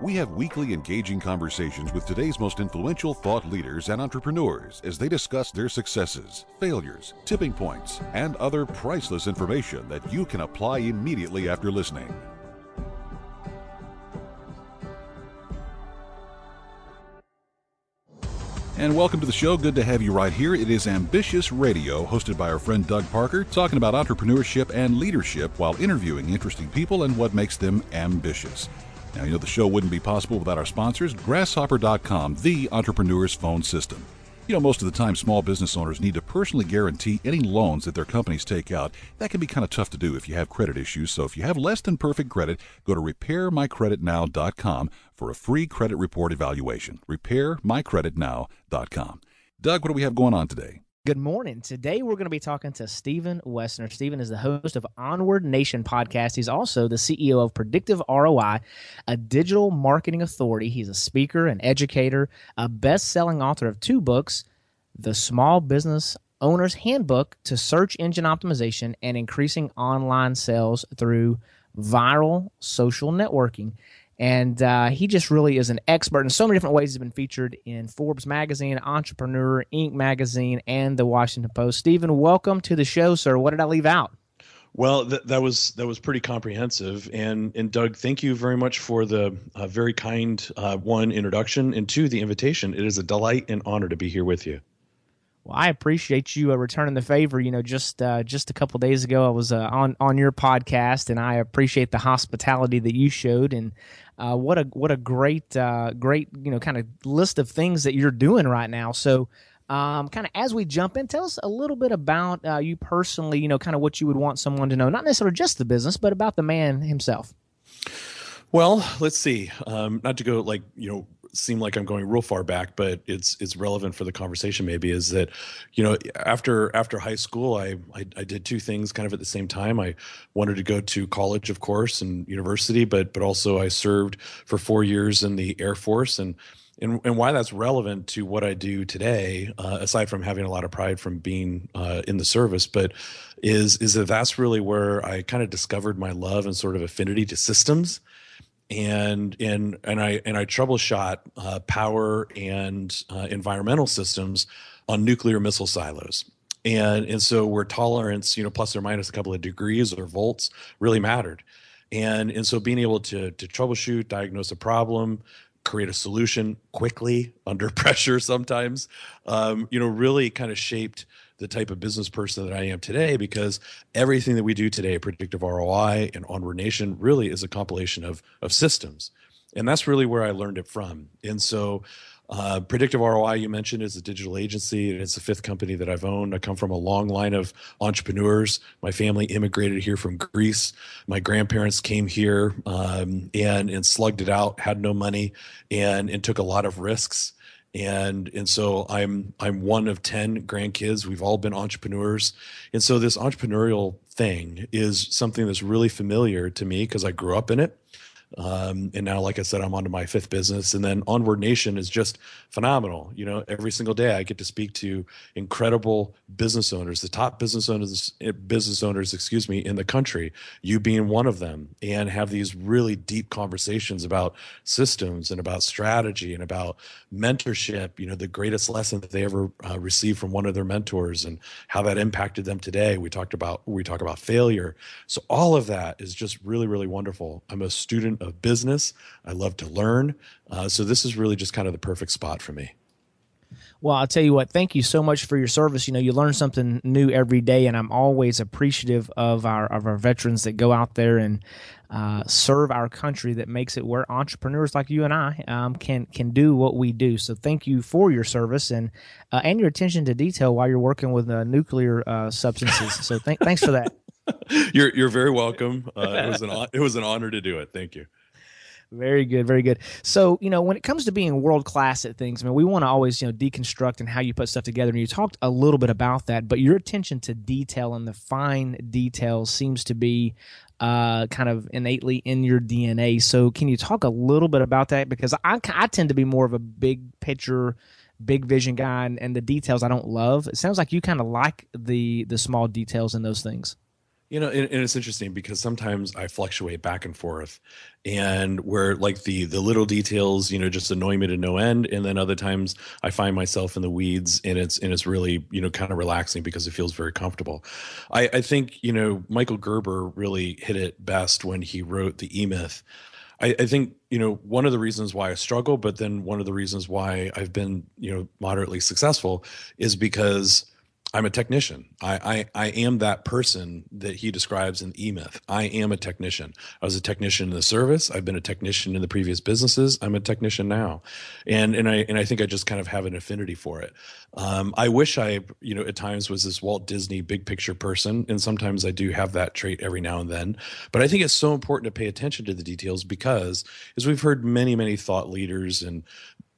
We have weekly engaging conversations with today's most influential thought leaders and entrepreneurs as they discuss their successes, failures, tipping points, and other priceless information that you can apply immediately after listening. And welcome to the show. Good to have you right here. It is Ambitious Radio, hosted by our friend Doug Parker, talking about entrepreneurship and leadership while interviewing interesting people and what makes them ambitious. Now, you know, the show wouldn't be possible without our sponsors, Grasshopper.com, the entrepreneur's phone system. You know, most of the time, small business owners need to personally guarantee any loans that their companies take out. That can be kind of tough to do if you have credit issues. So if you have less than perfect credit, go to repairmycreditnow.com for a free credit report evaluation. Repairmycreditnow.com. Doug, what do we have going on today? Good morning. Today we're going to be talking to Stephen Woessner. Stephen is the host of Onward Nation podcast. He's also the CEO of Predictive ROI, a digital marketing authority. He's a speaker, an educator, a best-selling author of two books, The Small Business Owner's Handbook to Search Engine Optimization and Increasing Online Sales Through Viral Social Networking and uh, he just really is an expert in so many different ways. He's been featured in Forbes magazine, Entrepreneur, Inc. magazine, and the Washington Post. Stephen, welcome to the show, sir. What did I leave out? Well, th- that was that was pretty comprehensive, and and Doug, thank you very much for the uh, very kind uh, one introduction, and two the invitation. It is a delight and honor to be here with you. Well, I appreciate you uh, returning the favor. You know, just uh, just a couple days ago, I was uh, on on your podcast, and I appreciate the hospitality that you showed. And uh, what a what a great uh, great you know kind of list of things that you're doing right now. So. Um, kind of as we jump in, tell us a little bit about uh, you personally. You know, kind of what you would want someone to know, not necessarily just the business, but about the man himself. Well, let's see. Um, not to go like you know seem like I'm going real far back, but it's it's relevant for the conversation. Maybe is that, you know, after after high school, I, I, I did two things kind of at the same time. I wanted to go to college, of course, and university, but but also I served for four years in the Air Force, and and and why that's relevant to what I do today, uh, aside from having a lot of pride from being uh, in the service, but is is that that's really where I kind of discovered my love and sort of affinity to systems and and and I and I troubleshot uh, power and uh, environmental systems on nuclear missile silos. And and so where tolerance, you know, plus or minus a couple of degrees or volts really mattered. And and so being able to to troubleshoot, diagnose a problem, create a solution quickly under pressure sometimes, um, you know, really kind of shaped the type of business person that I am today because everything that we do today, predictive ROI and Onward Nation, really is a compilation of of systems, and that's really where I learned it from. And so, uh, predictive ROI you mentioned is a digital agency, and it's the fifth company that I've owned. I come from a long line of entrepreneurs. My family immigrated here from Greece. My grandparents came here um, and and slugged it out, had no money, and and took a lot of risks and and so i'm i'm one of 10 grandkids. We've all been entrepreneurs. And so this entrepreneurial thing is something that's really familiar to me because i grew up in it um, and now, like I said, I'm on to my fifth business. And then Onward Nation is just phenomenal. You know, every single day I get to speak to incredible business owners, the top business owners, business owners, excuse me, in the country, you being one of them, and have these really deep conversations about systems and about strategy and about mentorship. You know, the greatest lesson that they ever uh, received from one of their mentors and how that impacted them today. We talked about, we talk about failure. So all of that is just really, really wonderful. I'm a student of business. I love to learn. Uh, so this is really just kind of the perfect spot for me. Well, I'll tell you what, thank you so much for your service. You know, you learn something new every day, and I'm always appreciative of our of our veterans that go out there and uh, serve our country that makes it where entrepreneurs like you and I um, can can do what we do. So thank you for your service and uh, and your attention to detail while you're working with uh, nuclear uh, substances. So th- thanks for that. you're you're very welcome. Uh, it was an it was an honor to do it. Thank you. Very good, very good. So, you know, when it comes to being world class at things, I mean, we want to always, you know, deconstruct and how you put stuff together. And you talked a little bit about that, but your attention to detail and the fine details seems to be uh, kind of innately in your DNA. So, can you talk a little bit about that? Because I, I tend to be more of a big picture, big vision guy, and, and the details I don't love. It sounds like you kind of like the the small details in those things. You know, and, and, it's interesting because sometimes I fluctuate back and forth, and where like the the little details, you know, just annoy me to no end, and then other times I find myself in the weeds, and it's and it's really you know kind of relaxing because it feels very comfortable. I, I think you know Michael Gerber really hit it best when he wrote the E Myth. I, I think you know one of the reasons why I struggle, but then one of the reasons why I've been you know moderately successful is because I'm a technician. I, I, I am that person that he describes in E Myth. I am a technician. I was a technician in the service. I've been a technician in the previous businesses. I'm a technician now, and and I and I think I just kind of have an affinity for it. Um, I wish I, you know, at times was this Walt Disney big picture person, and sometimes I do have that trait every now and then. But I think it's so important to pay attention to the details because, as we've heard many many thought leaders and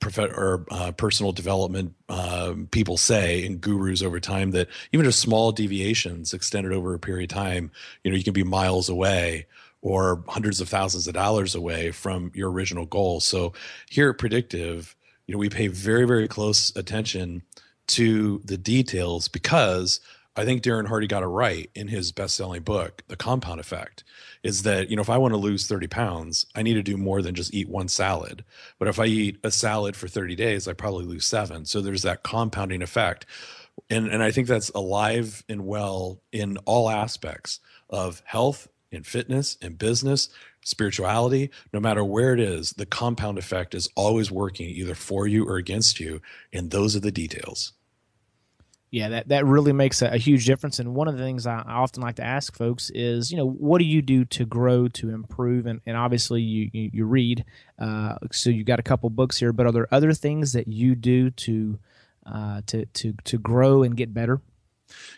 prof- or uh, personal development um, people say and gurus over time that even just small deviations extended over a period of time, you know, you can be miles away or hundreds of thousands of dollars away from your original goal. So here at Predictive, you know, we pay very, very close attention to the details because I think Darren Hardy got it right in his best-selling book, The Compound Effect is that you know if i want to lose 30 pounds i need to do more than just eat one salad. But if i eat a salad for 30 days i probably lose seven. So there's that compounding effect. And and i think that's alive and well in all aspects of health and fitness and business spirituality. No matter where it is the compound effect is always working either for you or against you and those are the details yeah, that, that really makes a, a, huge difference. And one of the things I, I, often like to ask folks is, you know, what do you do to grow, to improve? And, and obviously, you, you, you read. Uh, so you got a couple books here, but are there other things that you do to uh, to to to grow and get better?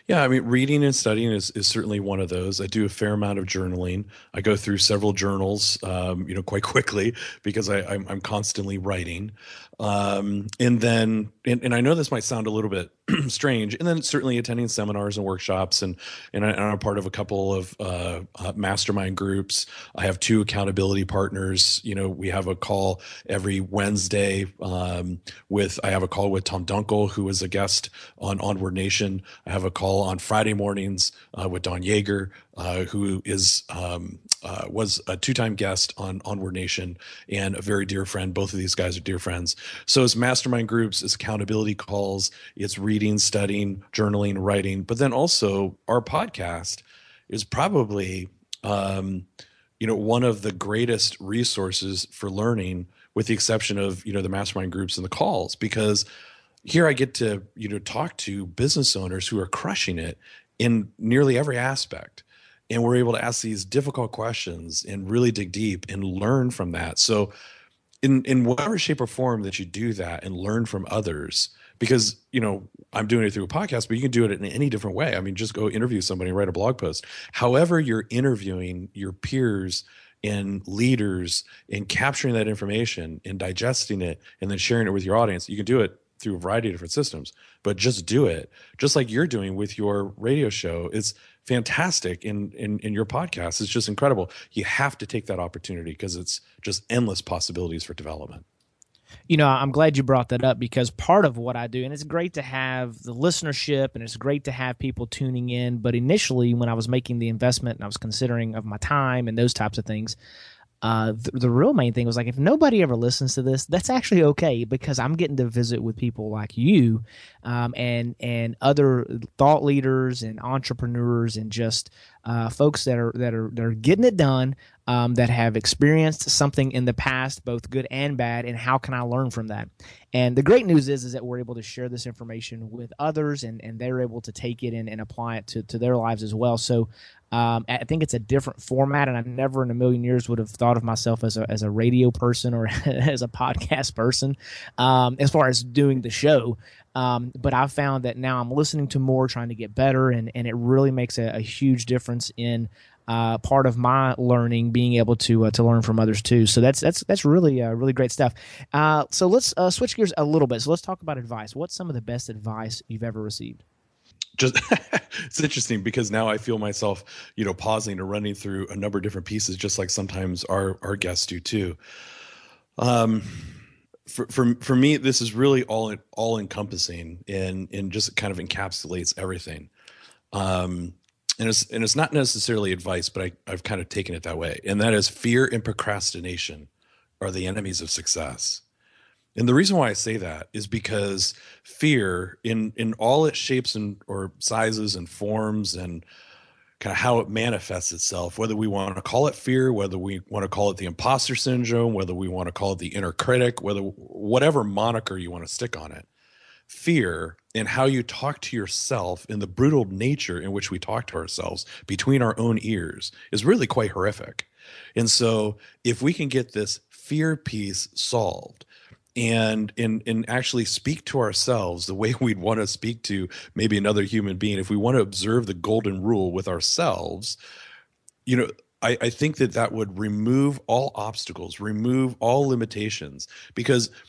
Yeah, I mean, reading and studying is, is certainly one of those. I do a fair amount of journaling. I go through several journals, um, you know, quite quickly because I, I'm, I'm constantly writing. Um, and then, and, and I know this might sound a little bit strange. And then certainly attending seminars and workshops, and and, I, am part of a couple of uh, uh, mastermind groups. I have two accountability partners. You know, we have a call every Wednesday um, with. I have a call with Tom Dunkel, who is a guest on Onward Nation. I have a call on Friday mornings uh, with Don Yaeger, uh, who is um, uh, was a two-time guest on Onward Nation and a very dear friend. Both of these guys are dear friends. So it's mastermind groups, it's accountability calls, it's reading, studying, journaling, writing, but then also our podcast is probably um, you know one of the greatest resources for learning, with the exception of you know the mastermind groups and the calls, because here I get to you know talk to business owners who are crushing it in nearly every aspect and we're able to ask these difficult questions and really dig deep and learn from that. So in in whatever shape or form that you do that and learn from others because you know i'm doing it through a podcast but you can do it in any different way. I mean just go interview somebody write a blog post. However you're interviewing your peers and leaders and capturing that information and digesting it and then sharing it with your audience you can do it through a variety of different systems but just do it. Just like you're doing with your radio show it's fantastic in, in in your podcast it's just incredible you have to take that opportunity because it's just endless possibilities for development you know, I'm glad you brought that up because part of what I do, and it's great to have the listenership and it's great to have people tuning in. But initially, when I was making the investment and I was considering of my time and those types of things, uh, the, real main thing was like if nobody ever listens to this, that's actually okay because I'm getting to visit with people like you, um, and and other thought leaders and entrepreneurs and just uh, folks that are that are that are getting it done, um, that have experienced something in the past, both good and bad, and how can I learn from that? And the great news is is that we're able to share this information with others, and and they're able to take it and, and apply it to to their lives as well. So um, I think it's a different format, and I never in a million years would have thought of myself as a as a radio person or as a podcast person, um, as far as doing the show. Um, but I've found that now I'm listening to more, trying to get better, and and it really makes a, a huge difference in uh, part of my learning, being able to uh, to learn from others too. So that's that's that's really uh, really great stuff. Uh, so let's uh, switch gears a little bit. So let's talk about advice. What's some of the best advice you've ever received? Just it's interesting because now I feel myself, you know, pausing or running through a number of different pieces, just like sometimes our our guests do too. Um, for for for me, this is really all all encompassing and and just kind of encapsulates everything. Um, and it's and it's not necessarily advice, but I, I've kind of taken it that way. And that is fear and procrastination are the enemies of success. And the reason why I say that is because fear in in all its shapes and or sizes and forms and kind of how it manifests itself, whether we want to call it fear, whether we want to call it the imposter syndrome, whether we want to call it the inner critic, whether whatever moniker you want to stick on it fear and how you talk to yourself and the brutal nature in which we talk to ourselves between our own ears is really quite horrific. And so if we can get this fear piece solved and and and actually speak to ourselves the way we'd want to speak to maybe another human being, if we want to observe the golden rule with ourselves, you know, I, I think that that would remove all obstacles, remove all limitations because –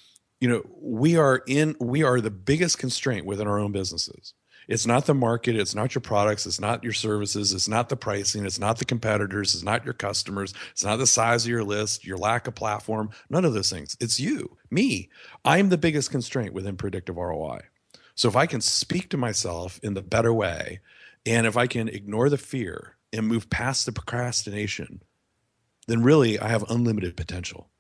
you know we are in we are the biggest constraint within our own businesses it's not the market it's not your products it's not your services it's not the pricing it's not the competitors it's not your customers it's not the size of your list your lack of platform none of those things. It's you me. I'm the biggest constraint within predictive roi so if i can speak to myself in the better way and if i can ignore the fear and move past the procrastination then really i have unlimited potential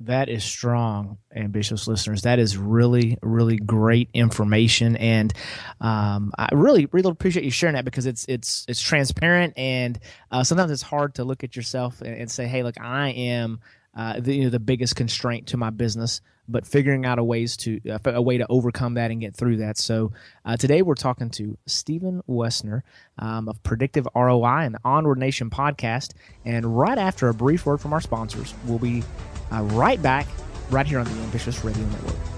that is strong, ambitious listeners. That is really, really great information, and um, I really, really appreciate you sharing that because it's it's it's transparent, and uh, sometimes it's hard to look at yourself and, and say, "Hey, look, I am uh, the, you know, the biggest constraint to my business." But figuring out a ways to uh, a way to overcome that and get through that. So uh, today we're talking to Stephen Woessner um, of Predictive ROI and the Onward Nation podcast. And right after a brief word from our sponsors, we'll be uh, right back, right here on the Ambitious Radio Network.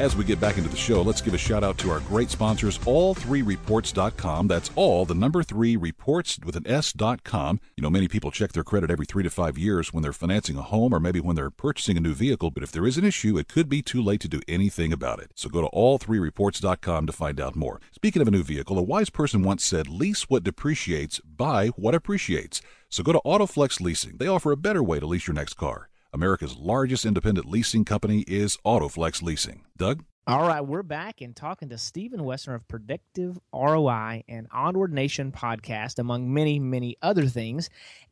As we get back into the show, let's give a shout out to our great sponsors, all3reports.com. That's all, the number three reports with an S.com. You know, many people check their credit every three to five years when they're financing a home or maybe when they're purchasing a new vehicle. But if there is an issue, it could be too late to do anything about it. So go to all3reports.com to find out more. Speaking of a new vehicle, a wise person once said, lease what depreciates, buy what appreciates. So go to Autoflex Leasing. They offer a better way to lease your next car. America's largest independent leasing company is Autoflex Leasing. Doug? All right, we're back and talking to Stephen Woessner of Predictive ROI and Onward Nation podcast, among many, many other things.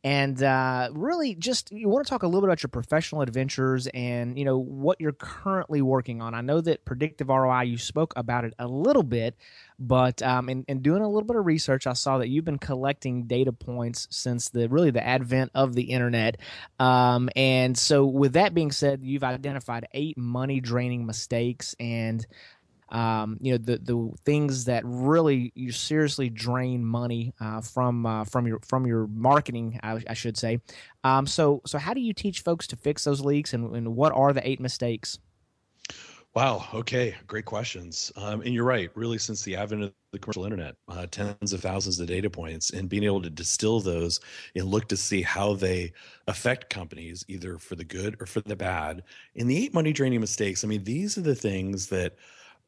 And uh, really, just you want to talk a little bit about your professional adventures and you know what you're currently working on. I know that Predictive ROI, you spoke about it a little bit, but um, in, in doing a little bit of research, I saw that you've been collecting data points since the really the advent of the internet. Um, and so, with that being said, you've identified eight money draining mistakes and um, you know the the things that really you seriously drain money uh, from uh, from your from your marketing, I, I should say. Um, so so how do you teach folks to fix those leaks, and, and what are the eight mistakes? Wow. Okay. Great questions. Um, and you're right. Really, since the advent of the commercial internet, uh, tens of thousands of data points, and being able to distill those and look to see how they affect companies, either for the good or for the bad. And the eight money draining mistakes, I mean, these are the things that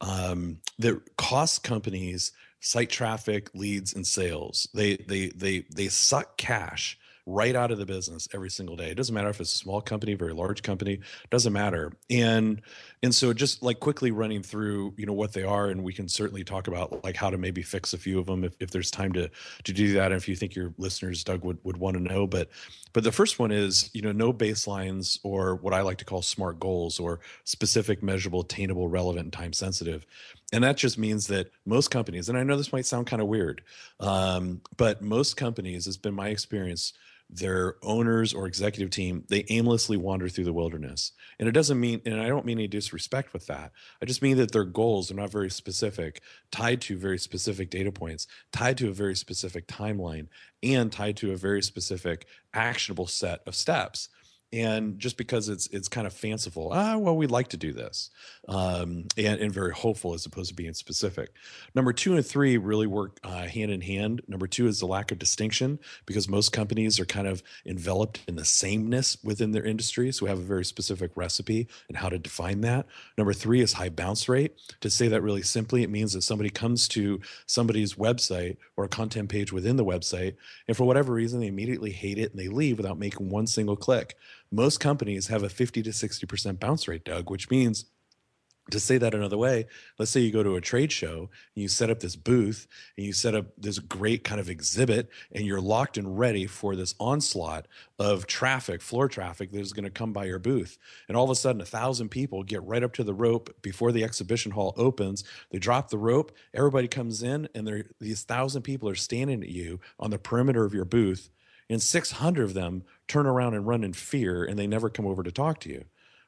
um, that cost companies site traffic, leads, and sales. They they they they suck cash right out of the business every single day. It doesn't matter if it's a small company, very large company, doesn't matter. And and so just like quickly running through, you know, what they are, and we can certainly talk about like how to maybe fix a few of them if, if there's time to to do that. And if you think your listeners, Doug, would, would want to know. But but the first one is, you know, no baselines or what I like to call smart goals or specific, measurable, attainable, relevant, and time sensitive. And that just means that most companies, and I know this might sound kind of weird, um, but most companies, it's been my experience, their owners or executive team they aimlessly wander through the wilderness. And it doesn't mean and i don't mean any disrespect with that. I just mean that their goals are not very specific tied to very specific data points tied to a very specific timeline and tied to a very specific actionable set of steps and just because it's it's kind of fanciful ah well we'd like to do this um, and, and very hopeful as opposed to being specific. Number two and three really work uh, hand in hand. Number two is the lack of distinction because most companies are kind of enveloped in the sameness within their industry so we have a very specific recipe and how to define that. Number three is high bounce rate. To say that really simply it means that somebody comes to somebody's website or a content page within the website and for whatever reason they immediately hate it and they leave without making one single click most companies have a 50 to 60% bounce rate, Doug, which means to say that another way, let's say you go to a trade show and you set up this booth and you set up this great kind of exhibit and you're locked and ready for this onslaught of traffic, floor traffic that is going to come by your booth. And all of a sudden, a thousand people get right up to the rope before the exhibition hall opens. They drop the rope, everybody comes in, and these thousand people are standing at you on the perimeter of your booth and 600 of them turn around and run in fear and they never come over to talk to you.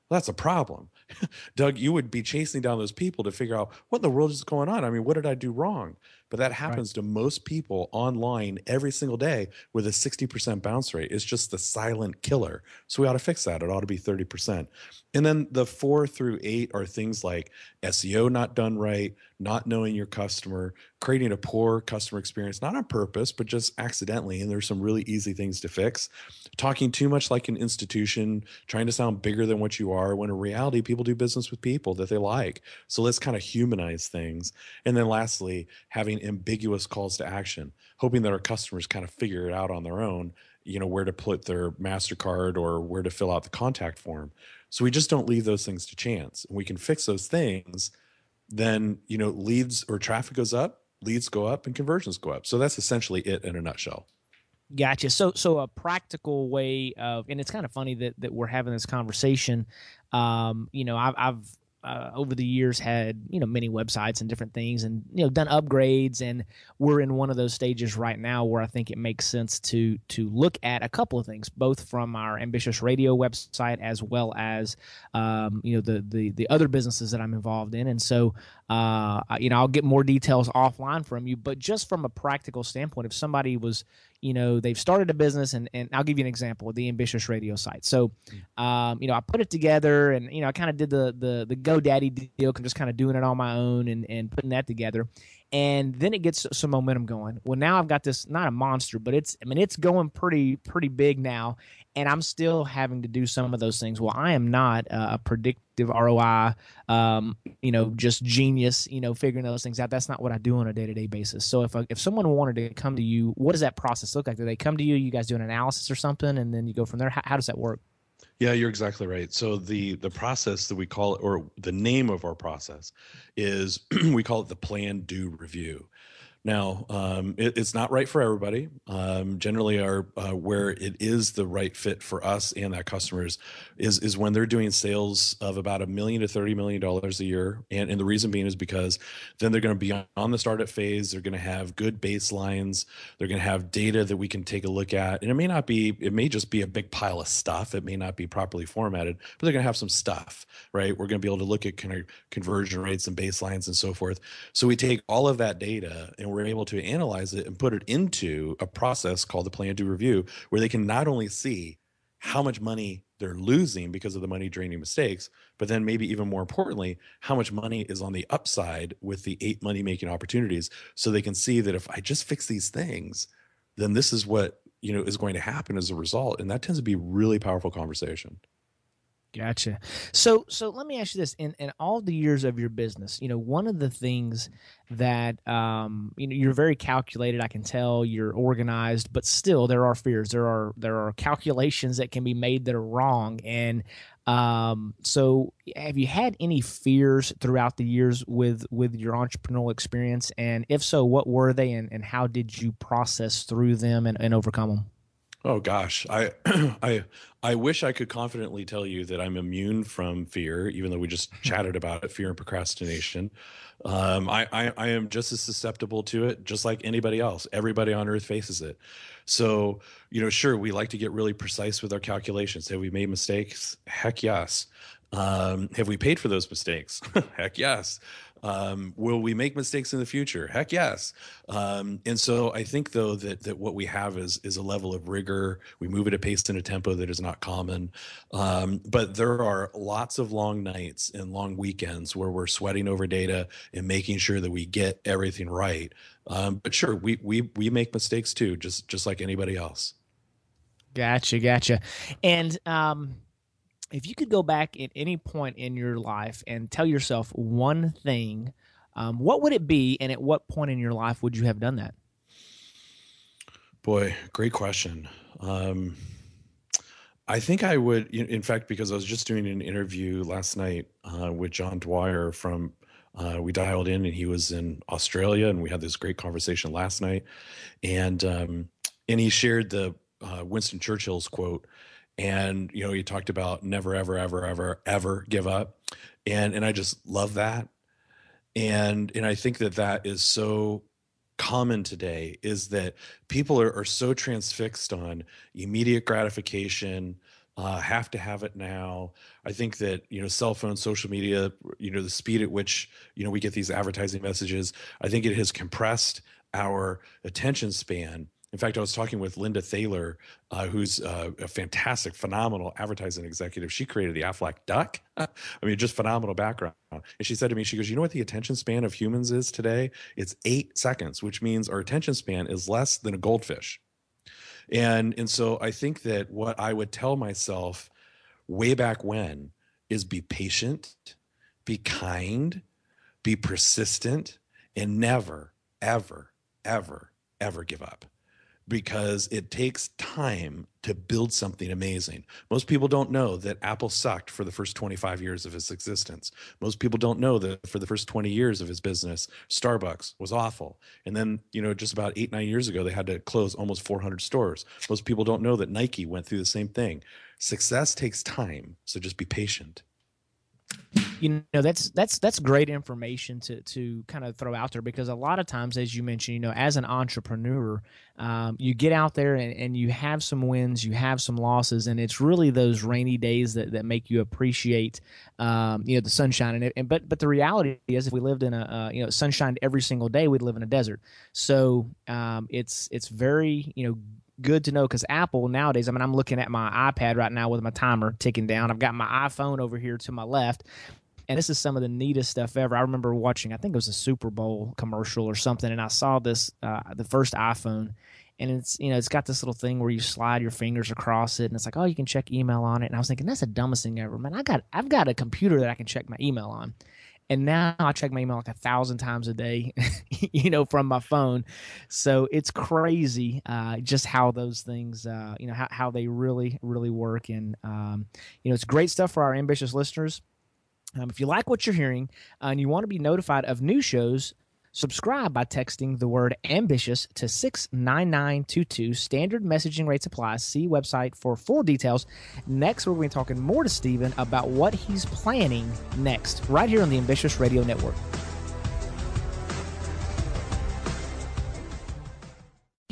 Well, that's a problem. Doug, you would be chasing down those people to figure out what in the world is going on. I mean, what did I do wrong? But that happens right. to most people online every single day with a 60% bounce rate. It's just the silent killer. So we ought to fix that. It ought to be 30%. And then the four through eight are things like SEO not done right, not knowing your customer, creating a poor customer experience, not on purpose, but just accidentally. And there's some really easy things to fix. Talking too much like an institution, trying to sound bigger than what you are, when in reality, people do business with people that they like. So let's kind of humanize things. And then lastly, having ambiguous calls to action, hoping that our customers kind of figure it out on their own, you know, where to put their MasterCard or where to fill out the contact form. So we just don't leave those things to chance. And we can fix those things, then, you know, leads or traffic goes up, leads go up, and conversions go up. So that's essentially it in a nutshell. Gotcha. So, so a practical way of, and it's kind of funny that that we're having this conversation. Um, you know, I've, I've uh, over the years had you know many websites and different things and you know done upgrades and we're in one of those stages right now where I think it makes sense to to look at a couple of things both from our ambitious radio website as well as um, you know the, the the other businesses that I'm involved in. And so uh, you know I'll get more details offline from you but just from a practical standpoint if somebody was you know they've started a business and, and i'll give you an example of the ambitious radio site so mm. um, you know i put it together and you know i kind of did the the the godaddy deal i'm just kind of doing it on my own and and putting that together and then it gets some momentum going well now i've got this not a monster but it's i mean it's going pretty pretty big now and I'm still having to do some of those things. Well, I am not a predictive ROI, um, you know, just genius, you know, figuring those things out. That's not what I do on a day to day basis. So if a, if someone wanted to come to you, what does that process look like? Do they come to you? You guys do an analysis or something, and then you go from there. How, how does that work? Yeah, you're exactly right. So the the process that we call it, or the name of our process, is we call it the plan, do, review. Now, um, it, it's not right for everybody. Um, generally, our uh, where it is the right fit for us and that customers is is when they're doing sales of about a million to thirty million dollars a year, and and the reason being is because then they're going to be on the startup phase. They're going to have good baselines. They're going to have data that we can take a look at, and it may not be. It may just be a big pile of stuff. It may not be properly formatted, but they're going to have some stuff, right? We're going to be able to look at kind of conversion rates and baselines and so forth. So we take all of that data and we're able to analyze it and put it into a process called the plan do review, where they can not only see how much money they're losing because of the money draining mistakes, but then maybe even more importantly, how much money is on the upside with the eight money making opportunities so they can see that if I just fix these things, then this is what you know is going to happen as a result. And that tends to be really powerful conversation Gotcha. So, so let me ask you this: in in all the years of your business, you know, one of the things that um, you know you're very calculated. I can tell you're organized, but still there are fears. There are there are calculations that can be made that are wrong. And um, so, have you had any fears throughout the years with with your entrepreneurial experience? And if so, what were they, and, and how did you process through them and, and overcome them? Oh gosh, I I I wish I could confidently tell you that I'm immune from fear, even though we just chatted about it, fear and procrastination. Um, I, I I am just as susceptible to it, just like anybody else. Everybody on earth faces it. So you know, sure, we like to get really precise with our calculations. Have we made mistakes? Heck yes. Um, have we paid for those mistakes? Heck yes. Um, will we make mistakes in the future? Heck yes. Um, and so I think though that that what we have is is a level of rigor. We move at a pace and a tempo that is not common. Um, but there are lots of long nights and long weekends where we're sweating over data and making sure that we get everything right. Um, but sure, we we we make mistakes too, just just like anybody else. Gotcha, gotcha. And um if you could go back at any point in your life and tell yourself one thing, um, what would it be, and at what point in your life would you have done that? Boy, great question. Um, I think I would, in fact, because I was just doing an interview last night uh, with John Dwyer from. Uh, we dialed in, and he was in Australia, and we had this great conversation last night, and um, and he shared the uh, Winston Churchill's quote and you know he talked about never ever ever ever ever give up. And and i just love that. And and i think that that is so common today is that people are, are so transfixed on immediate gratification uh, have to have it now. I think that you know cell phone social media you know the speed at which you know we get these advertising messages i think it has compressed our attention span in fact, I was talking with Linda Thaler, uh, who's uh, a fantastic, phenomenal advertising executive. She created the Aflac Duck. I mean, just phenomenal background. And she said to me, she goes, You know what the attention span of humans is today? It's eight seconds, which means our attention span is less than a goldfish. And, and so I think that what I would tell myself way back when is be patient, be kind, be persistent, and never, ever, ever, ever give up because it takes time to build something amazing. Most people don't know that Apple sucked for the first 25 years of its existence. Most people don't know that for the first 20 years of his business, Starbucks was awful. And then, you know, just about eight, nine years ago, they had to close almost 400 stores. Most people don't know that Nike went through the same thing. Success takes time. So just be patient you know that's that's that's great information to to kind of throw out there because a lot of times as you mentioned you know as an entrepreneur um, you get out there and, and you have some wins you have some losses and it's really those rainy days that, that make you appreciate um, you know the sunshine and, and but but the reality is if we lived in a uh, you know sunshine every single day we'd live in a desert so um, it's it's very you know good to know because Apple nowadays, I mean, I'm looking at my iPad right now with my timer ticking down. I've got my iPhone over here to my left. And this is some of the neatest stuff ever. I remember watching, I think it was a Super Bowl commercial or something, and I saw this, uh, the first iPhone, and it's you know it's got this little thing where you slide your fingers across it, and it's like oh you can check email on it. And I was thinking that's the dumbest thing ever, man. I got I've got a computer that I can check my email on, and now I check my email like a thousand times a day, you know, from my phone. So it's crazy uh, just how those things, uh, you know, how, how they really, really work. And, um, you know, it's great stuff for our ambitious listeners. Um, if you like what you're hearing uh, and you want to be notified of new shows, Subscribe by texting the word ambitious to 69922. Standard messaging rates apply. See website for full details. Next, we're going to be talking more to Stephen about what he's planning next, right here on the Ambitious Radio Network.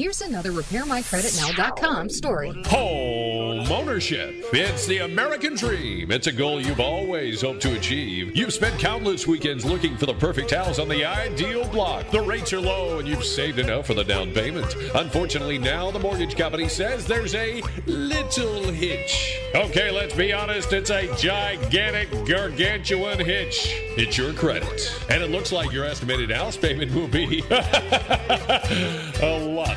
Here's another RepairMyCreditNow.com story. Home ownership. It's the American dream. It's a goal you've always hoped to achieve. You've spent countless weekends looking for the perfect house on the ideal block. The rates are low and you've saved enough for the down payment. Unfortunately, now the mortgage company says there's a little hitch. Okay, let's be honest, it's a gigantic, gargantuan hitch. It's your credit. And it looks like your estimated house payment will be a lot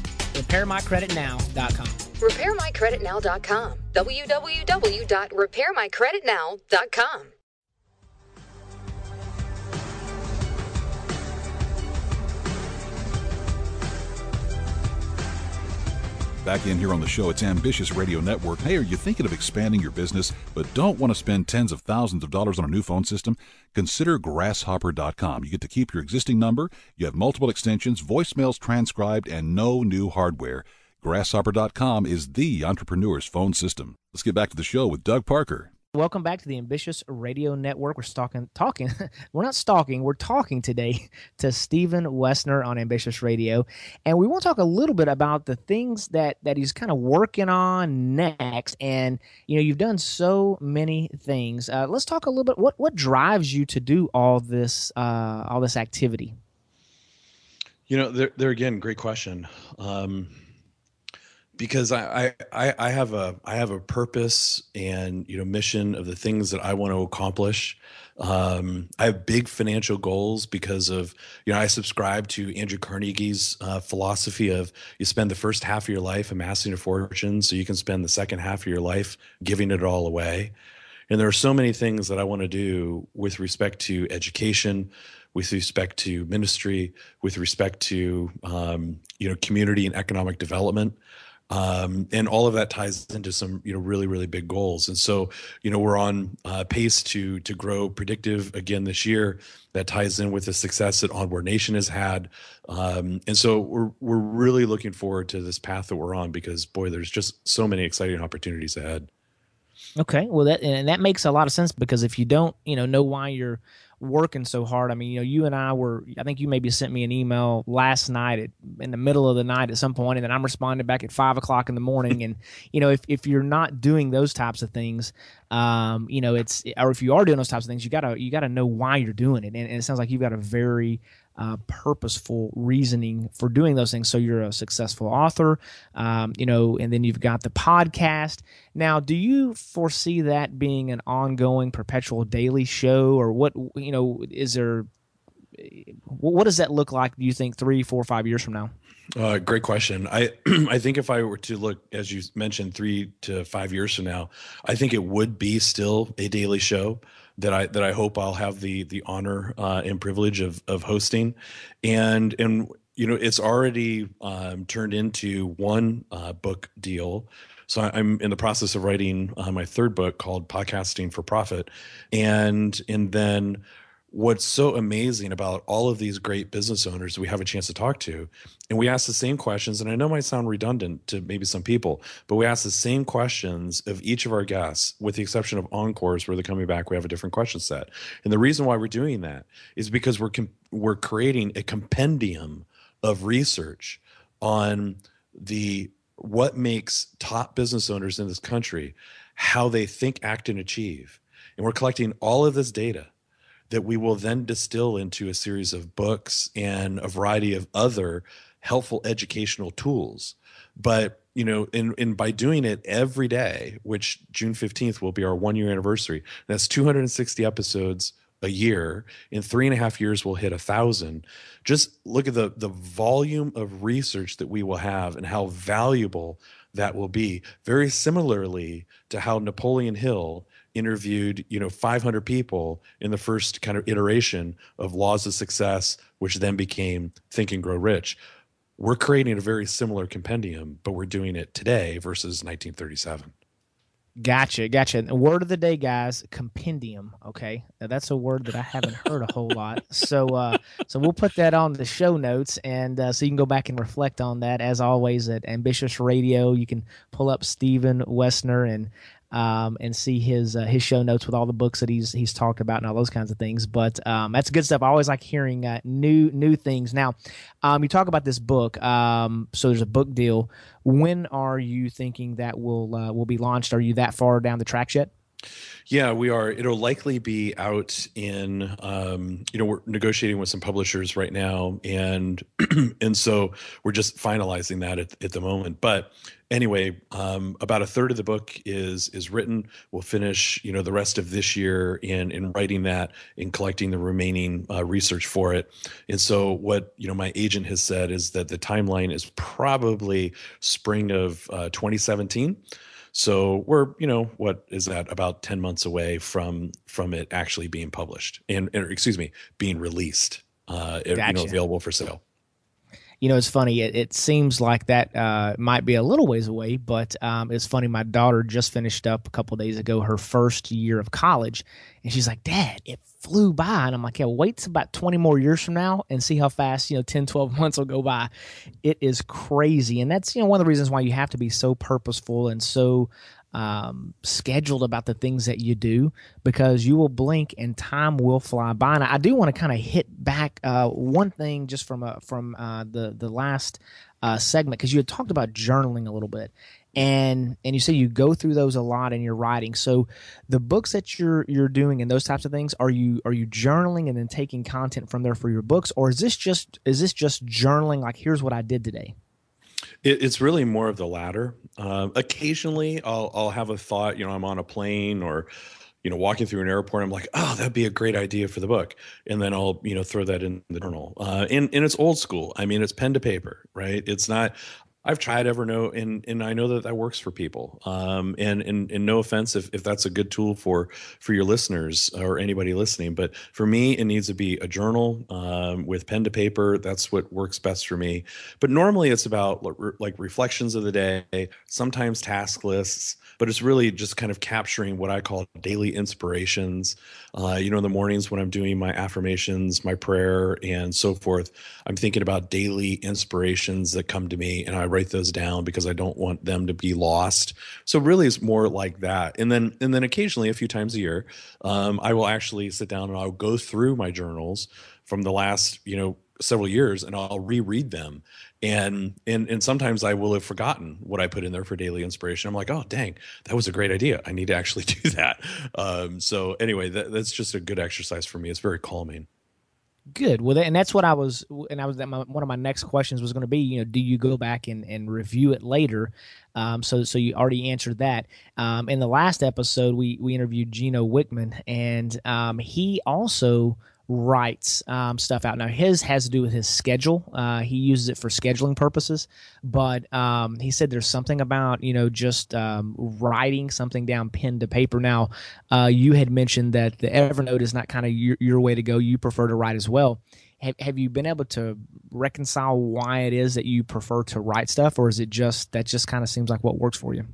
RepairMyCreditNow.com. RepairMyCreditNow.com. www.repairmycreditnow.com. Back in here on the show, it's Ambitious Radio Network. Hey, are you thinking of expanding your business but don't want to spend tens of thousands of dollars on a new phone system? Consider Grasshopper.com. You get to keep your existing number, you have multiple extensions, voicemails transcribed, and no new hardware. Grasshopper.com is the entrepreneur's phone system. Let's get back to the show with Doug Parker. Welcome back to the Ambitious Radio Network. We're stalking, talking. we're not stalking. We're talking today to Stephen Woessner on Ambitious Radio, and we want to talk a little bit about the things that that he's kind of working on next. And you know, you've done so many things. Uh, let's talk a little bit. What what drives you to do all this uh, all this activity? You know, there, there again, great question. Um, because I, I I have a I have a purpose and you know mission of the things that I want to accomplish. Um, I have big financial goals because of you know I subscribe to Andrew Carnegie's uh, philosophy of you spend the first half of your life amassing a fortune so you can spend the second half of your life giving it all away. And there are so many things that I want to do with respect to education, with respect to ministry, with respect to um, you know community and economic development um, and all of that ties into some you know really really big goals. And so you know we're on uh, pace to to grow predictive again this year. That ties in with the success that onward nation has had. Um, and so we're we're really looking forward to this path that we're on because boy there's just so many exciting opportunities ahead. Okay. Well that and that makes a lot of sense because if you don't you know know why you're working so hard. I mean, you know, you and I were, I think you maybe sent me an email last night at, in the middle of the night at some point, and then I'm responding back at five o'clock in the morning. and, you know, if, if you're not doing those types of things, um, you know, it's, or if you are doing those types of things, you gotta, you gotta know why you're doing it. And, and it sounds like you've got a very, uh, purposeful reasoning for doing those things. So you're a successful author, um, you know, and then you've got the podcast. Now, do you foresee that being an ongoing, perpetual daily show, or what? You know, is there? What does that look like? Do you think three, four, five years from now? Uh, great question. I I think if I were to look, as you mentioned, three to five years from now, I think it would be still a daily show that I that I hope I'll have the the honor uh, and privilege of of hosting, and and you know it's already um, turned into one uh, book deal. So I'm in the process of writing uh, my third book called Podcasting for Profit, and and then what's so amazing about all of these great business owners we have a chance to talk to and we ask the same questions and i know might sound redundant to maybe some people but we ask the same questions of each of our guests with the exception of encores where they're coming back we have a different question set. And the reason why we're doing that is because we're com- we're creating a compendium of research on the what makes top business owners in this country how they think act and achieve. And we're collecting all of this data that we will then distill into a series of books and a variety of other helpful educational tools. But you know, in, in by doing it every day, which June 15th will be our one year anniversary, that's 260 episodes a year. In three and a half years, we'll hit a thousand. Just look at the the volume of research that we will have and how valuable that will be. Very similarly to how Napoleon Hill interviewed you know 500 people in the first kind of iteration of laws of success which then became think and grow rich we're creating a very similar compendium but we're doing it today versus 1937 Gotcha, gotcha. Word of the day, guys. Compendium. Okay, now, that's a word that I haven't heard a whole lot. So, uh, so we'll put that on the show notes, and uh, so you can go back and reflect on that. As always, at Ambitious Radio, you can pull up Stephen Woessner, and um, and see his uh, his show notes with all the books that he's he's talked about and all those kinds of things. But um, that's good stuff. I always like hearing uh, new new things. Now, um, you talk about this book. Um, so there's a book deal. When are you thinking that will uh, will be launched? Are you that far down the tracks yet? Yeah, we are. It'll likely be out in, um, you know, we're negotiating with some publishers right now, and and so we're just finalizing that at, at the moment. But anyway, um, about a third of the book is is written. We'll finish, you know, the rest of this year in in writing that, in collecting the remaining uh, research for it. And so, what you know, my agent has said is that the timeline is probably spring of uh, 2017. So we're, you know, what is that? About ten months away from from it actually being published and, and excuse me, being released, uh, gotcha. you know, available for sale you know, it's funny. It, it seems like that uh, might be a little ways away, but um, it's funny. My daughter just finished up a couple days ago her first year of college, and she's like, "Dad, it flew by." And I'm like, "Yeah, wait about 20 more years from now and see how fast you know 10, 12 months will go by." It is crazy, and that's you know one of the reasons why you have to be so purposeful and so um, scheduled about the things that you do because you will blink and time will fly by. And I do want to kind of hit back uh, one thing just from uh, from uh, the the last uh, segment because you had talked about journaling a little bit. And and you say you go through those a lot in your writing. So the books that you're you're doing and those types of things are you are you journaling and then taking content from there for your books, or is this just is this just journaling like here's what I did today? It, it's really more of the latter. Uh, occasionally, I'll I'll have a thought. You know, I'm on a plane or you know walking through an airport. I'm like, oh, that'd be a great idea for the book, and then I'll you know throw that in the journal. Uh, and and it's old school. I mean, it's pen to paper, right? It's not. I've tried Evernote and and I know that that works for people. Um, and and and no offense if, if that's a good tool for for your listeners or anybody listening, but for me it needs to be a journal um, with pen to paper. That's what works best for me. But normally it's about like reflections of the day, sometimes task lists, but it's really just kind of capturing what I call daily inspirations. Uh, you know, in the mornings when I'm doing my affirmations, my prayer, and so forth, I'm thinking about daily inspirations that come to me, and I write those down because I don't want them to be lost. So really, it's more like that. And then, and then occasionally, a few times a year, um, I will actually sit down and I'll go through my journals from the last, you know, several years and I'll reread them and and and sometimes I will have forgotten what I put in there for daily inspiration. I'm like, oh dang, that was a great idea. I need to actually do that. Um, so anyway, that, that's just a good exercise for me. It's very calming. Good. Well, and that's what I was, and I was that my, one of my next questions was going to be, you know, do you go back and, and review it later? Um, so, so you already answered that. Um, in the last episode, we we interviewed Gino Wickman, and um, he also writes um, stuff out. Now his has to do with his schedule. Uh, he uses it for scheduling purposes, but um, he said there's something about you know just um, writing something down pen to paper. Now uh, you had mentioned that the Evernote is not kind of your, your way to go. You prefer to write as well. Have, have you been able to reconcile why it is that you prefer to write stuff, or is it just that just kind of seems like what works for you?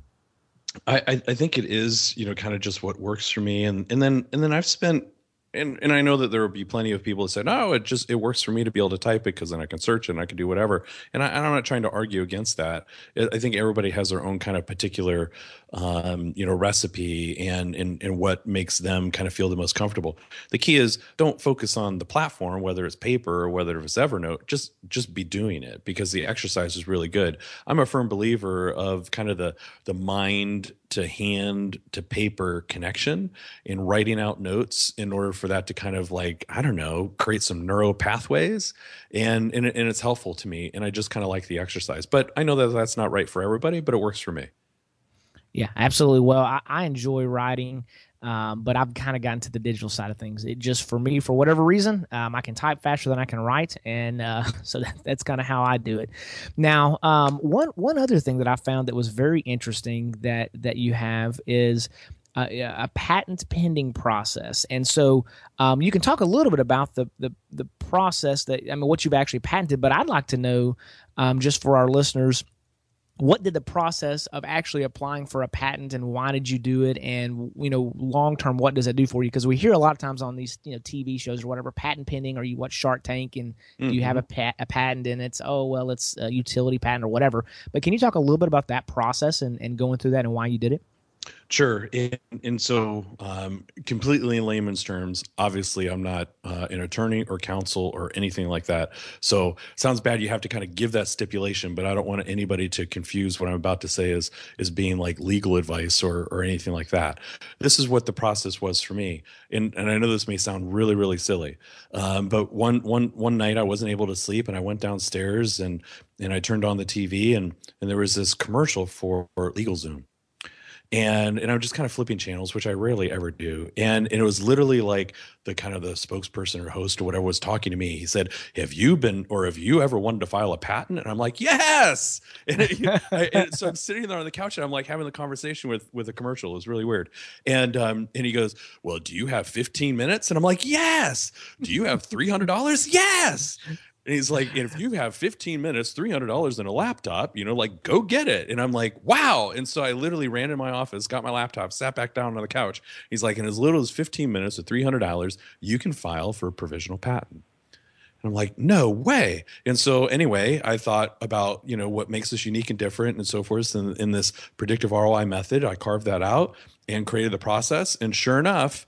I, I think it is, you know, kind of just what works for me, and and then and then I've spent and and I know that there will be plenty of people that say, "No, it just it works for me to be able to type it because then I can search it and I can do whatever." And I, am not trying to argue against that. I think everybody has their own kind of particular, um, you know, recipe and, and and what makes them kind of feel the most comfortable. The key is don't focus on the platform, whether it's paper or whether it's Evernote. Just just be doing it because the exercise is really good. I'm a firm believer of kind of the the mind to hand to paper connection in writing out notes in order for that to kind of like i don't know create some neural pathways and and, and it's helpful to me and i just kind of like the exercise but i know that that's not right for everybody but it works for me yeah absolutely well i, I enjoy writing um, but I've kind of gotten to the digital side of things. It just for me, for whatever reason, um, I can type faster than I can write, and uh, so that, that's kind of how I do it. Now, um, one one other thing that I found that was very interesting that that you have is a, a patent pending process, and so um, you can talk a little bit about the, the the process that I mean what you've actually patented. But I'd like to know, um, just for our listeners what did the process of actually applying for a patent and why did you do it? And you know long term what does it do for you? Because we hear a lot of times on these you know tv shows or whatever patent pending. Or you watch shark tank? And mm-hmm. you have a, pat- a patent and it's oh well it's a utility patent or whatever. But can you talk a little bit about that process and, and going through that and why you did it Sure. And, and so, um, completely in layman's terms, obviously, I'm not uh, an attorney or counsel or anything like that. So, sounds bad. You have to kind of give that stipulation, but I don't want anybody to confuse what I'm about to say as as being like legal advice or or anything like that. This is what the process was for me. And and I know this may sound really really silly, um, but one one one night I wasn't able to sleep, and I went downstairs and and I turned on the TV, and and there was this commercial for, for LegalZoom and and I'm just kind of flipping channels, which I rarely ever do. And, and it was literally like the kind of the spokesperson or host or whatever was talking to me. He said, "Have you been or have you ever wanted to file a patent?" And I'm like, "Yes." And, it, I, and so I'm sitting there on the couch and I'm like having the conversation with with a commercial. It was really weird. And um and he goes, "Well, do you have 15 minutes?" And I'm like, "Yes." Do you have three hundred dollars? Yes. And he's like, if you have 15 minutes, $300 in a laptop, you know, like go get it. And I'm like, wow. And so I literally ran in my office, got my laptop, sat back down on the couch. He's like, in as little as 15 minutes at $300, you can file for a provisional patent. And I'm like, no way. And so anyway, I thought about, you know, what makes us unique and different and so forth. And in this predictive ROI method, I carved that out and created the process. And sure enough,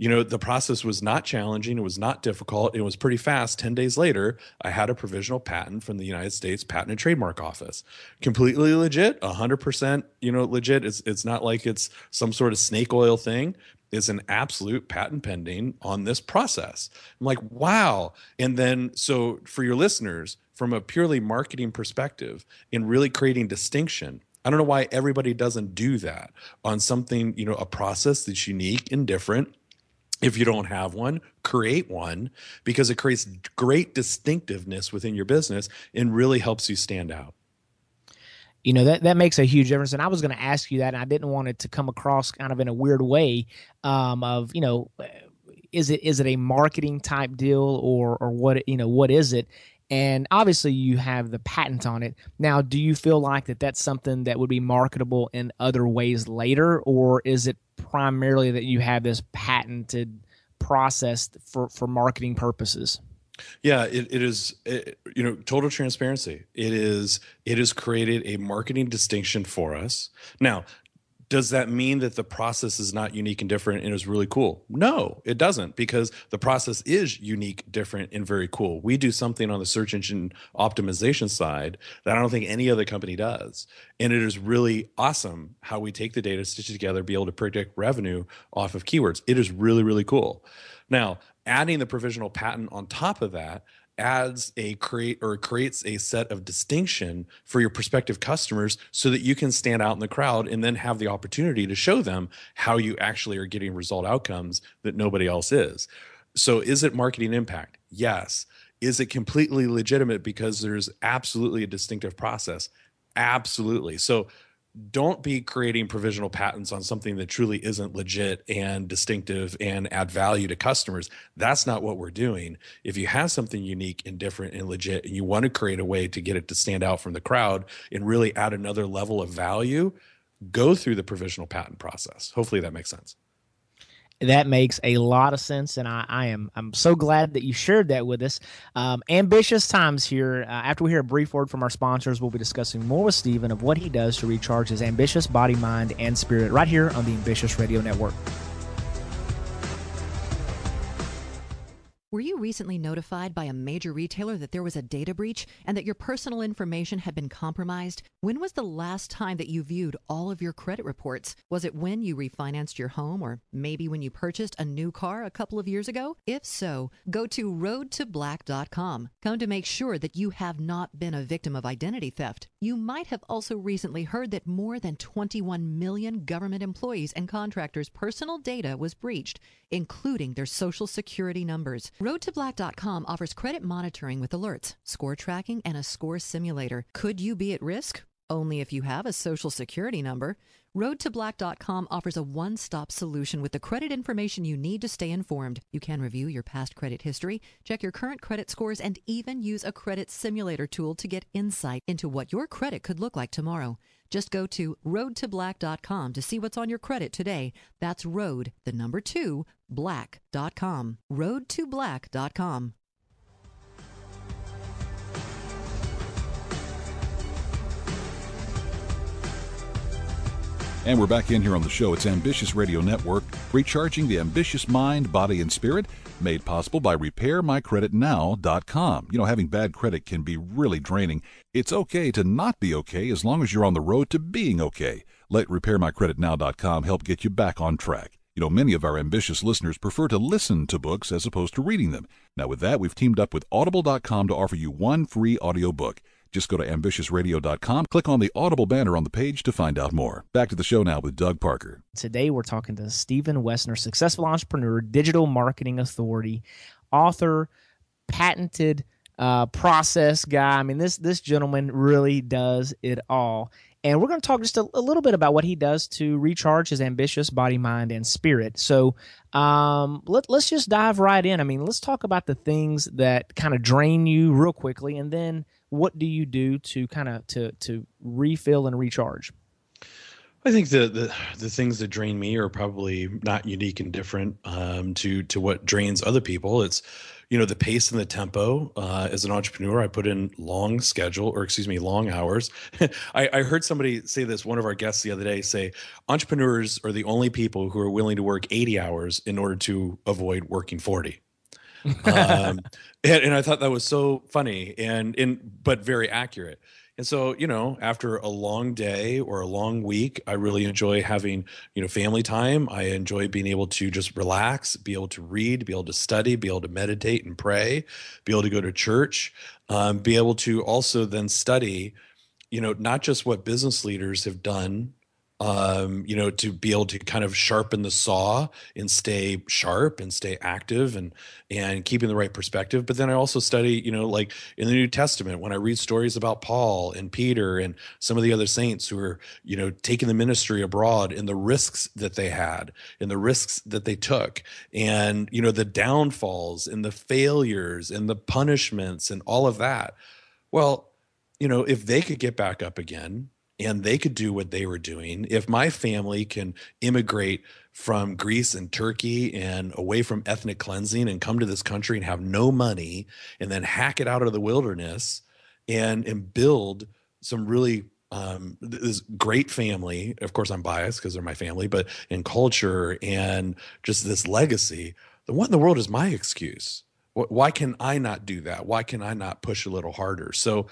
you know, the process was not challenging. It was not difficult. It was pretty fast. 10 days later, I had a provisional patent from the United States Patent and Trademark Office. Completely legit, 100%, you know, legit. It's, it's not like it's some sort of snake oil thing. It's an absolute patent pending on this process. I'm like, wow. And then, so for your listeners, from a purely marketing perspective, in really creating distinction, I don't know why everybody doesn't do that on something, you know, a process that's unique and different if you don't have one, create one because it creates great distinctiveness within your business and really helps you stand out. You know that that makes a huge difference, and I was going to ask you that, and I didn't want it to come across kind of in a weird way. Um, of you know, is it is it a marketing type deal or or what you know what is it? and obviously you have the patent on it now do you feel like that that's something that would be marketable in other ways later or is it primarily that you have this patented process for for marketing purposes? Yeah it, it is it, you know total transparency. It is it has created a marketing distinction for us. Now does that mean that the process is not unique and different and is really cool? No, it doesn't because the process is unique, different, and very cool. We do something on the search engine optimization side that I don't think any other company does. And it is really awesome how we take the data, stitch it together, be able to predict revenue off of keywords. It is really, really cool. Now, adding the provisional patent on top of that adds a create or creates a set of distinction for your prospective customers so that you can stand out in the crowd and then have the opportunity to show them how you actually are getting result outcomes that nobody else is. So is it marketing impact? Yes. Is it completely legitimate because there's absolutely a distinctive process? Absolutely. So don't be creating provisional patents on something that truly isn't legit and distinctive and add value to customers. That's not what we're doing. If you have something unique and different and legit and you want to create a way to get it to stand out from the crowd and really add another level of value, go through the provisional patent process. Hopefully that makes sense that makes a lot of sense, and I, I, am I'm so glad that you shared that with us. Um, ambitious times here. Uh, after we hear a brief word from our sponsors, we'll be discussing more with Stephen of what he does to recharge his ambitious body, mind, and spirit right here on the Ambitious Radio Network. Were you recently notified by a major retailer that there was a data breach and that your personal information had been compromised? When was the last time that you viewed all of your credit reports? Was it when you refinanced your home or maybe when you purchased a new car a couple of years ago? If so, go to road2black.com. Come to make sure that you have not been a victim of identity theft. You might have also recently heard that more than 21 million government employees and contractors' personal data was breached, including their social security numbers. Road2Black.com offers credit monitoring with alerts, score tracking, and a score simulator. Could you be at risk? Only if you have a social security number. Road2Black.com offers a one stop solution with the credit information you need to stay informed. You can review your past credit history, check your current credit scores, and even use a credit simulator tool to get insight into what your credit could look like tomorrow. Just go to road2black.com to see what's on your credit today. That's road, the number two, black.com. Road2black.com. And we're back in here on the show. It's Ambitious Radio Network, recharging the ambitious mind, body, and spirit, made possible by RepairMyCreditNow.com. You know, having bad credit can be really draining. It's okay to not be okay as long as you're on the road to being okay. Let RepairMyCreditNow.com help get you back on track. You know, many of our ambitious listeners prefer to listen to books as opposed to reading them. Now, with that, we've teamed up with Audible.com to offer you one free audiobook. Just go to ambitiousradio.com, click on the Audible banner on the page to find out more. Back to the show now with Doug Parker. Today we're talking to Stephen Woessner, successful entrepreneur, digital marketing authority, author, patented uh, process guy. I mean, this this gentleman really does it all. And we're going to talk just a, a, little bit about what he does to recharge his ambitious body, mind, and spirit. So um, let, let's just dive right in. I mean, let's talk about the things that kind of drain you real quickly, and then what do you do to kind of to to refill and recharge? I think the, the the things that drain me are probably not unique and different um, to to what drains other people. It's you know the pace and the tempo. Uh, as an entrepreneur, I put in long schedule, or excuse me, long hours. I, I heard somebody say this. One of our guests the other day say, entrepreneurs are the only people who are willing to work eighty hours in order to avoid working forty um, and, and, I thought that was so funny and in but very accurate. And so, you know, after a long day or a long week, I really enjoy having, you know, family time. I enjoy being able to just relax, be able to read, be able to study, be able to meditate and pray, be able to go to church, um, be able to also then study, you know, not just what business leaders have done um, you know, to be able to kind of sharpen the saw and stay sharp and stay active and and keeping the right perspective. But then I also study, you know, like in the New Testament when I read stories about Paul and Peter and some of the other saints who are, you know, taking the ministry abroad and the risks that they had and the risks that they took and you know the downfalls and the failures and the punishments and all of that. Well, you know, if they could get back up again and they could do what they were doing. If my family can immigrate from Greece and Turkey and away from ethnic cleansing and come to this country and have no money and then hack it out of the wilderness and and build some really um, this great family. Of course, I'm biased because they're my family, but in culture and just this legacy, the what in the world is my excuse? Why can I not do that? Why can I not push a little harder? So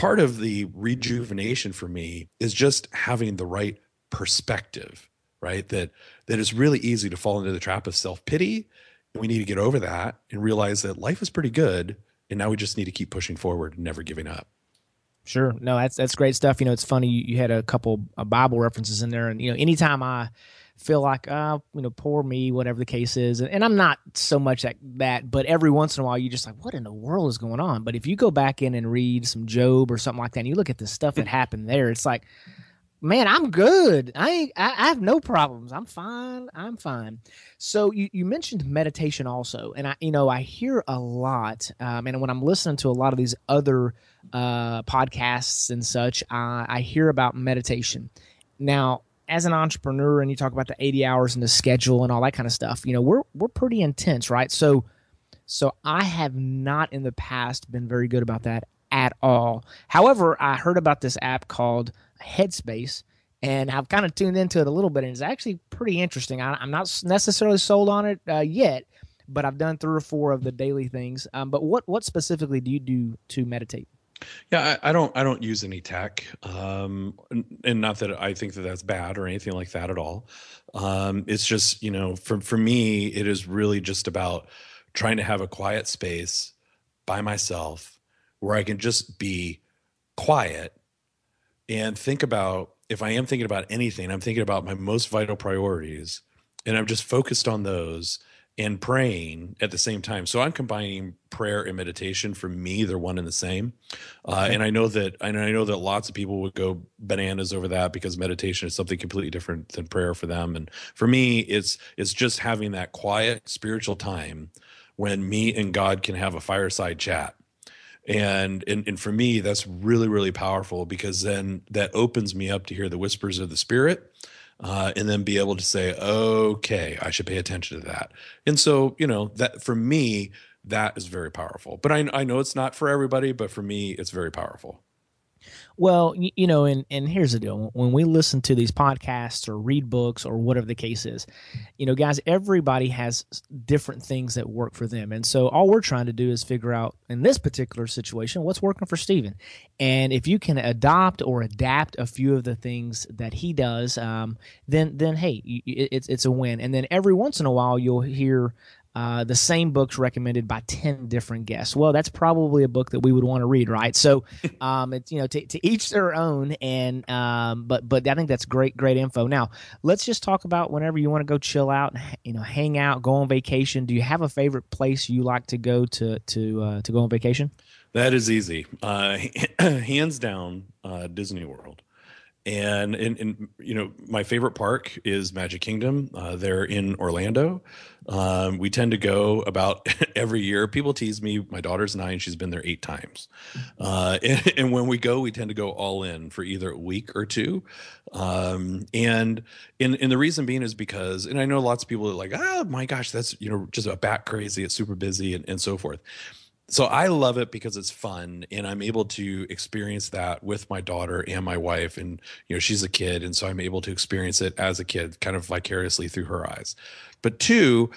part of the rejuvenation for me is just having the right perspective right? That that it's really easy to fall into the trap of self-pity. And we need to get over that and realize that life is pretty good and now we just need to keep pushing forward and never giving up. Sure. No that's that's great stuff. You know it's funny you, you had a couple of bible references in there and you know anytime i feel like, uh, you know, poor me, whatever the case is. And, and I'm not so much like that, but every once in a while, you're just like, what in the world is going on? But if you go back in and read some Job or something like that, and you look at the stuff that happened there, it's like, man, I'm good. I, I, I have no problems. I'm fine. I'm fine. So you, you mentioned meditation also, and I you know I hear a lot, um, and when I'm listening to a lot of these other uh, podcasts and such, I hear about meditation. Now as an entrepreneur and you talk about the 80 hours and the schedule and all that kind of stuff, you know, we're we're pretty intense, right? So so I have not in the past been very good about that at all. However, I heard about this app called Headspace and I've kind of tuned into it a little bit and it's actually pretty interesting. I, am not necessarily sold on it uh, yet, but I've done three or four of the daily things. Um, but what what specifically do you do to meditate? Yeah, I, I, don't. I don't use any tech, um, and not that I think that that's bad or anything like that at all. Um, it's just you know, for for me, it is really just about trying to have a quiet space by myself where I can just be quiet and think about if I am thinking about anything, I'm thinking about my most vital priorities, and I'm just focused on those and praying at the same time. So I'm combining prayer and meditation. For me, they're one and the same. Uh, and I know that and I know that lots of people would go bananas over that because meditation is something completely different than prayer for them. And for me, it's it's just having that quiet spiritual time when me and God can have a fireside chat. And, and and for me, that's really really powerful because then that opens me up to hear the whispers of the Spirit uh, and then be able to say, okay, I should pay attention to that. And so, you know, that for me, that is very powerful. But I, I know it's not for everybody, but for me, it's very powerful. Well, you know, and and here's the deal: when we listen to these podcasts or read books or whatever the case is, you know, guys, everybody has different things that work for them, and so all we're trying to do is figure out in this particular situation what's working for Stephen, and if you can adopt or adapt a few of the things that he does, um, then then hey, it's it's a win. And then every once in a while you'll hear uh, the same books recommended by 10 different guests. Well, that's probably a book that we would want to read, right? So, um, it's, you know, to, to each their own. And, um, but, but I think that's great, great info. Now, let's just talk about whenever you want to go chill out, you know, hang out, go on vacation. Do you have a favorite place you like to go to, to, uh, to go on vacation? That is easy. Uh, hands down, uh, Disney World and in, in you know my favorite park is magic kingdom uh, they're in orlando. Um, we tend to go about every year. People tease me. My daughter's nine. She's been there eight times. Uh, and, and, when we go we tend to go all in for either a week or two. Um, and and, the reason being is because and i know lots of people are like oh my gosh that's you know just a bat crazy. It's super busy and, and so forth so I love it because it's fun and I'm able to experience that with my daughter and my wife and you know she's a kid and so I'm able to experience it as a kid kind of vicariously through her eyes. But two,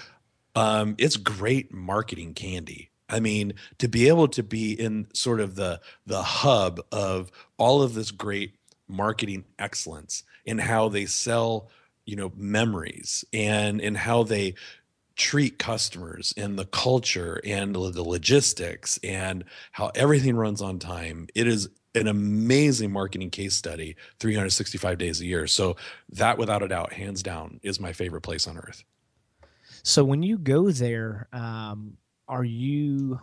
um, it's great marketing candy. I mean, to be able to be in sort of the the hub of all of this great marketing excellence in how they sell, you know, memories and and how they treat customers and the culture and the logistics and how everything runs on time. It is an amazing marketing case study 365 days a year. So that without a doubt, hands down, is my favorite place on earth. So when you go there, um, are you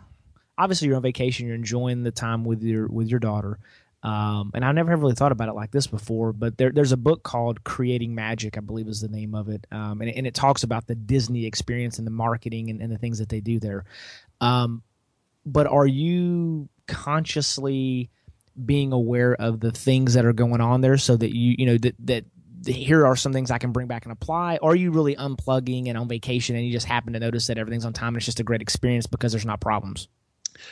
obviously you're on vacation, you're enjoying the time with your with your daughter. Um, and I never have really thought about it like this before, but there, there's a book called Creating Magic, I believe is the name of it. Um, and, and, it talks about the Disney experience and the marketing and, and the things that they do there. Um, but are you consciously being aware of the things that are going on there so that you, you know, that, that here are some things I can bring back and apply? Or are you really unplugging and on vacation and you just happen to notice that everything's on time and it's just a great experience because there's not problems?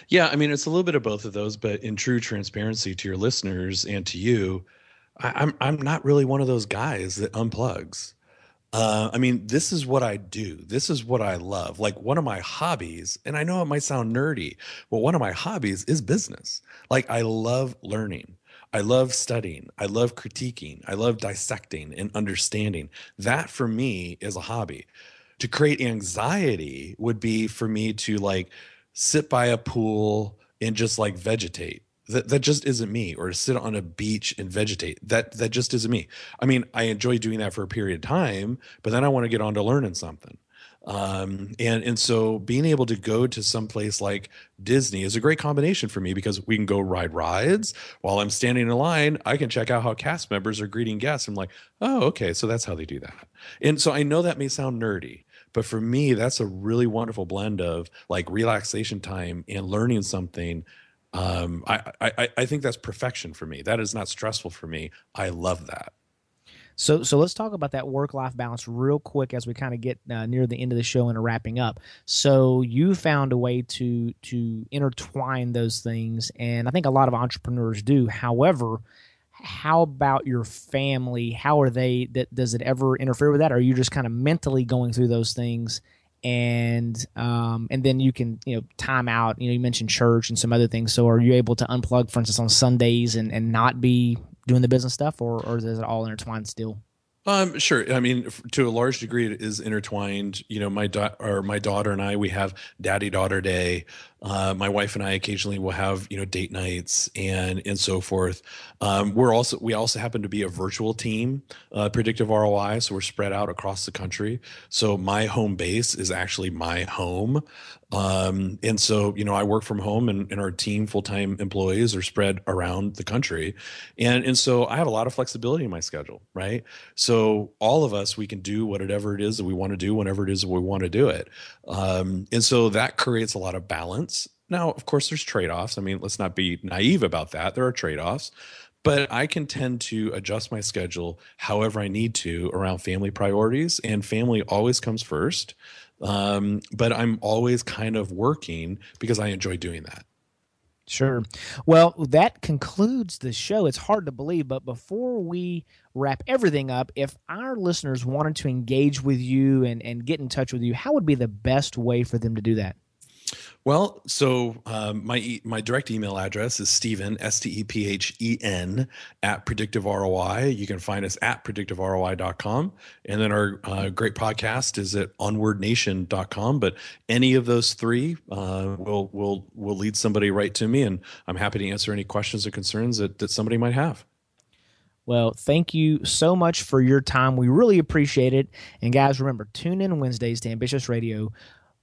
Yeah, I mean, it's a little bit of both of those, but in true transparency to your listeners and to you, I, I'm I'm not really one of those guys that unplugs. Uh, I mean, this is what I do. This is what I love. Like one of my hobbies, and I know it might sound nerdy, but one of my hobbies is business. Like I love learning. I love studying. I love critiquing. I love dissecting and understanding. That for me is a hobby. To create anxiety would be for me to like sit by a pool and just like vegetate. That that just isn't me. Or sit on a beach and vegetate. That that just isn't me. I mean, I enjoy doing that for a period of time, but then I want to get on to learning something. Um, and and so being able to go to some place like Disney is a great combination for me because we can go ride rides while I'm standing in line. I can check out how cast members are greeting guests. I'm like, oh, okay, so that's how they do that. And so I know that may sound nerdy, but for me, that's a really wonderful blend of like relaxation time and learning something. Um, I, I, I think that's perfection for me. That is not stressful for me. I love that. So, so let's talk about that work-life balance real quick as we kind of get uh, near the end of the show and wrapping up. So, you found a way to to intertwine those things, and I think a lot of entrepreneurs do. However, how about your family how are they that does it ever interfere with that or are you just kind of mentally going through those things and um and then you can you know time out you know you mentioned church and some other things so are you able to unplug for instance on sundays and and not be doing the business stuff or or is it all intertwined still um, sure. I mean, to a large degree, it is intertwined. You know, my da- or my daughter and I, we have daddy daughter day. Uh, my wife and I occasionally will have you know date nights and and so forth. Um, we're also we also happen to be a virtual team, uh, predictive ROI, so we're spread out across the country. So my home base is actually my home. Um, and so, you know, I work from home and, and our team full time employees are spread around the country. And, and so I have a lot of flexibility in my schedule, right? So all of us, we can do whatever it is that we want to do whenever it is we want to do it. Um, and so that creates a lot of balance. Now, of course, there's trade offs. I mean, let's not be naive about that. There are trade offs but I can tend to adjust my schedule however I need to around family priorities, and family always comes first. Um, but I'm always kind of working because I enjoy doing that. Sure. Well, that concludes the show. It's hard to believe, but before we wrap everything up, if our listeners wanted to engage with you and, and get in touch with you, how would be the best way for them to do that? Well, so um, my my direct email address is Stephen S T E P H E N at Predictive ROI. You can find us at predictiveroi.com, and then our uh, great podcast is at onwardnation.com. But any of those three uh, will will will lead somebody right to me, and I'm happy to answer any questions or concerns that, that somebody might have. Well, thank you so much for your time. We really appreciate it. And guys, remember, tune in Wednesdays to Ambitious Radio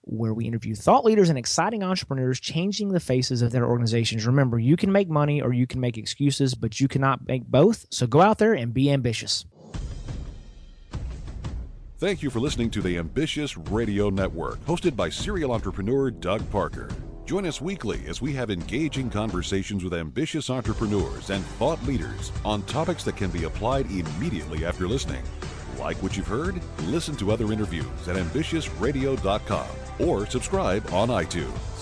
where we interview thought leaders and exciting entrepreneurs changing the faces of their organizations. Remember, you can make money or you can make excuses, but you cannot make both. So go out there and be ambitious. Thank you for listening to the Ambitious Radio Network, hosted by serial entrepreneur Doug Parker. Join us weekly as we have engaging conversations with ambitious entrepreneurs and thought leaders on topics that can be applied immediately after listening. Like what you've heard? Listen to other interviews at ambitiousradio.com or subscribe on iTunes.